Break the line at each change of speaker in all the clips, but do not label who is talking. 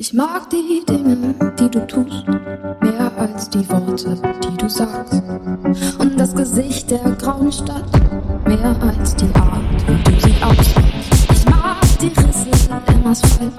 Ich mag die Dinge, die du tust, mehr als die Worte, die du sagst. Und das Gesicht der grauen Stadt, mehr als die Art, wie du sie ausmachst. Ich mag die Risse im Asphalt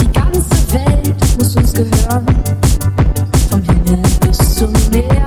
Die ganze Welt muss uns gehören. Vom Himmel bis zum Meer.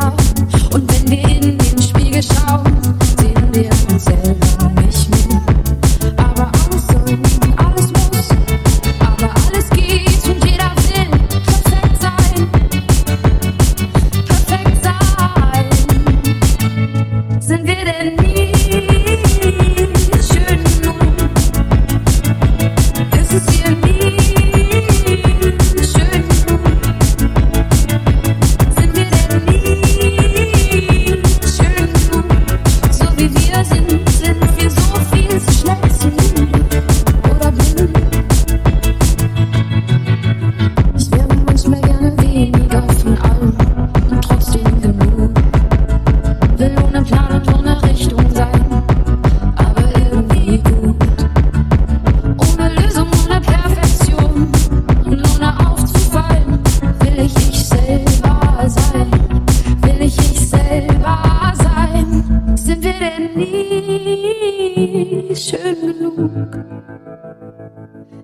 schön genug?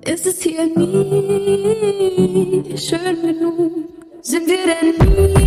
Ist es hier nie schön genug? Sind wir denn nie?